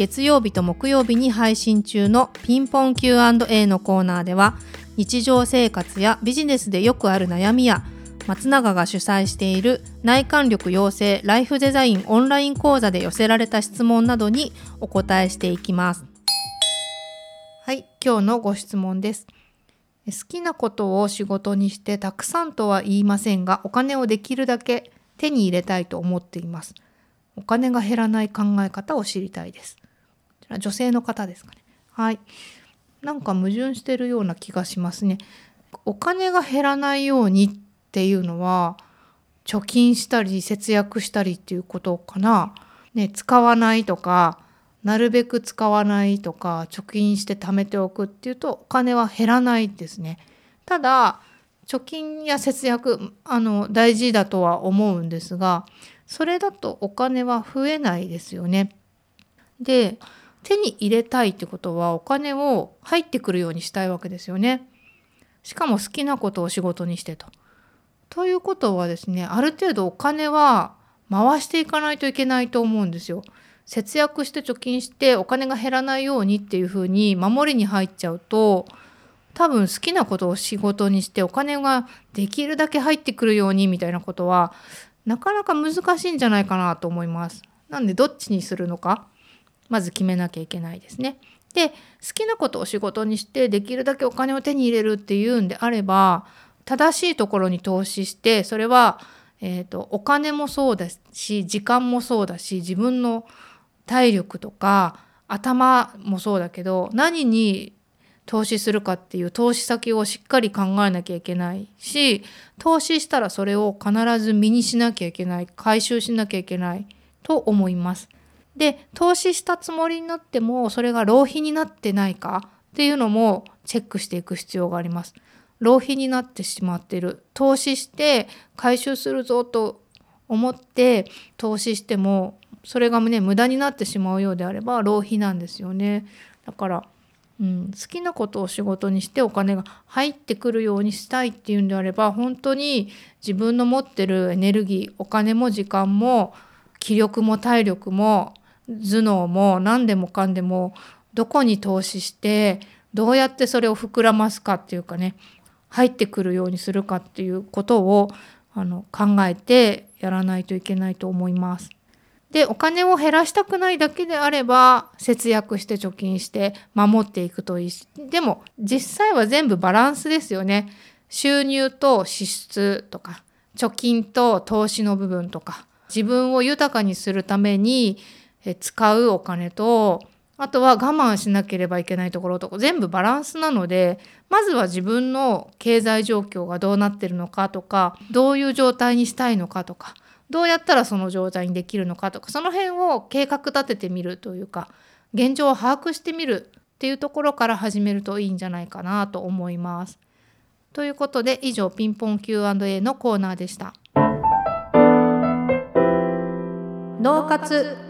月曜日と木曜日に配信中のピンポン Q&A のコーナーでは日常生活やビジネスでよくある悩みや松永が主催している内観力養成ライフデザインオンライン講座で寄せられた質問などにお答えしていきます。はい、今日のご質問です。好きなことを仕事にしてたくさんとは言いませんがお金をできるだけ手に入れたいと思っています。お金が減らない考え方を知りたいです。女性の方ですかね。はい。なんか矛盾してるような気がしますね。お金が減らないようにっていうのは貯金したり節約したりっていうことかな。ね、使わないとかなるべく使わないとか貯金して貯めておくっていうとお金は減らないですね。ただ貯金や節約あの大事だとは思うんですがそれだとお金は増えないですよね。で手に入れたいってことはお金を入ってくるようにしたいわけですよね。しかも好きなことを仕事にしてと。ということはですねある程度お金は回していかないといけないと思うんですよ。節約して貯金してお金が減らないようにっていうふうに守りに入っちゃうと多分好きなことを仕事にしてお金ができるだけ入ってくるようにみたいなことはなかなか難しいんじゃないかなと思います。なんでどっちにするのかまず決めなきゃいけないですね。で好きなことを仕事にしてできるだけお金を手に入れるっていうんであれば正しいところに投資してそれは、えーと、お金もそうだし時間もそうだし自分の体力とか頭もそうだけど何に投資するかっていう投資先をしっかり考えなきゃいけないし投資したらそれを必ず身にしなきゃいけない回収しなきゃいけないと思います。で投資したつもりになってもそれが浪費になってないかっていうのもチェックしていく必要があります。浪費になってしまってる投資して回収するぞと思って投資してもそれがね無駄になってしまうようであれば浪費なんですよね。だからうん、好きなことを仕事にしてお金が入ってくるようにしたいっていうんであれば本当に自分の持ってるエネルギーお金も時間も気力も体力も頭脳も何でもかんでもどこに投資してどうやってそれを膨らますかっていうかね入ってくるようにするかっていうことをあの考えてやらないといけないと思います。でお金を減らしたくないだけであれば節約して貯金して守っていくといいしでも実際は全部バランスですよね。収入と支出とか貯金と投資の部分とか自分を豊かにするために使うお金とあとは我慢しなければいけないところとか全部バランスなのでまずは自分の経済状況がどうなってるのかとかどういう状態にしたいのかとかどうやったらその状態にできるのかとかその辺を計画立ててみるというか現状を把握してみるっていうところから始めるといいんじゃないかなと思います。ということで以上ピンポン Q&A のコーナーでした。脳活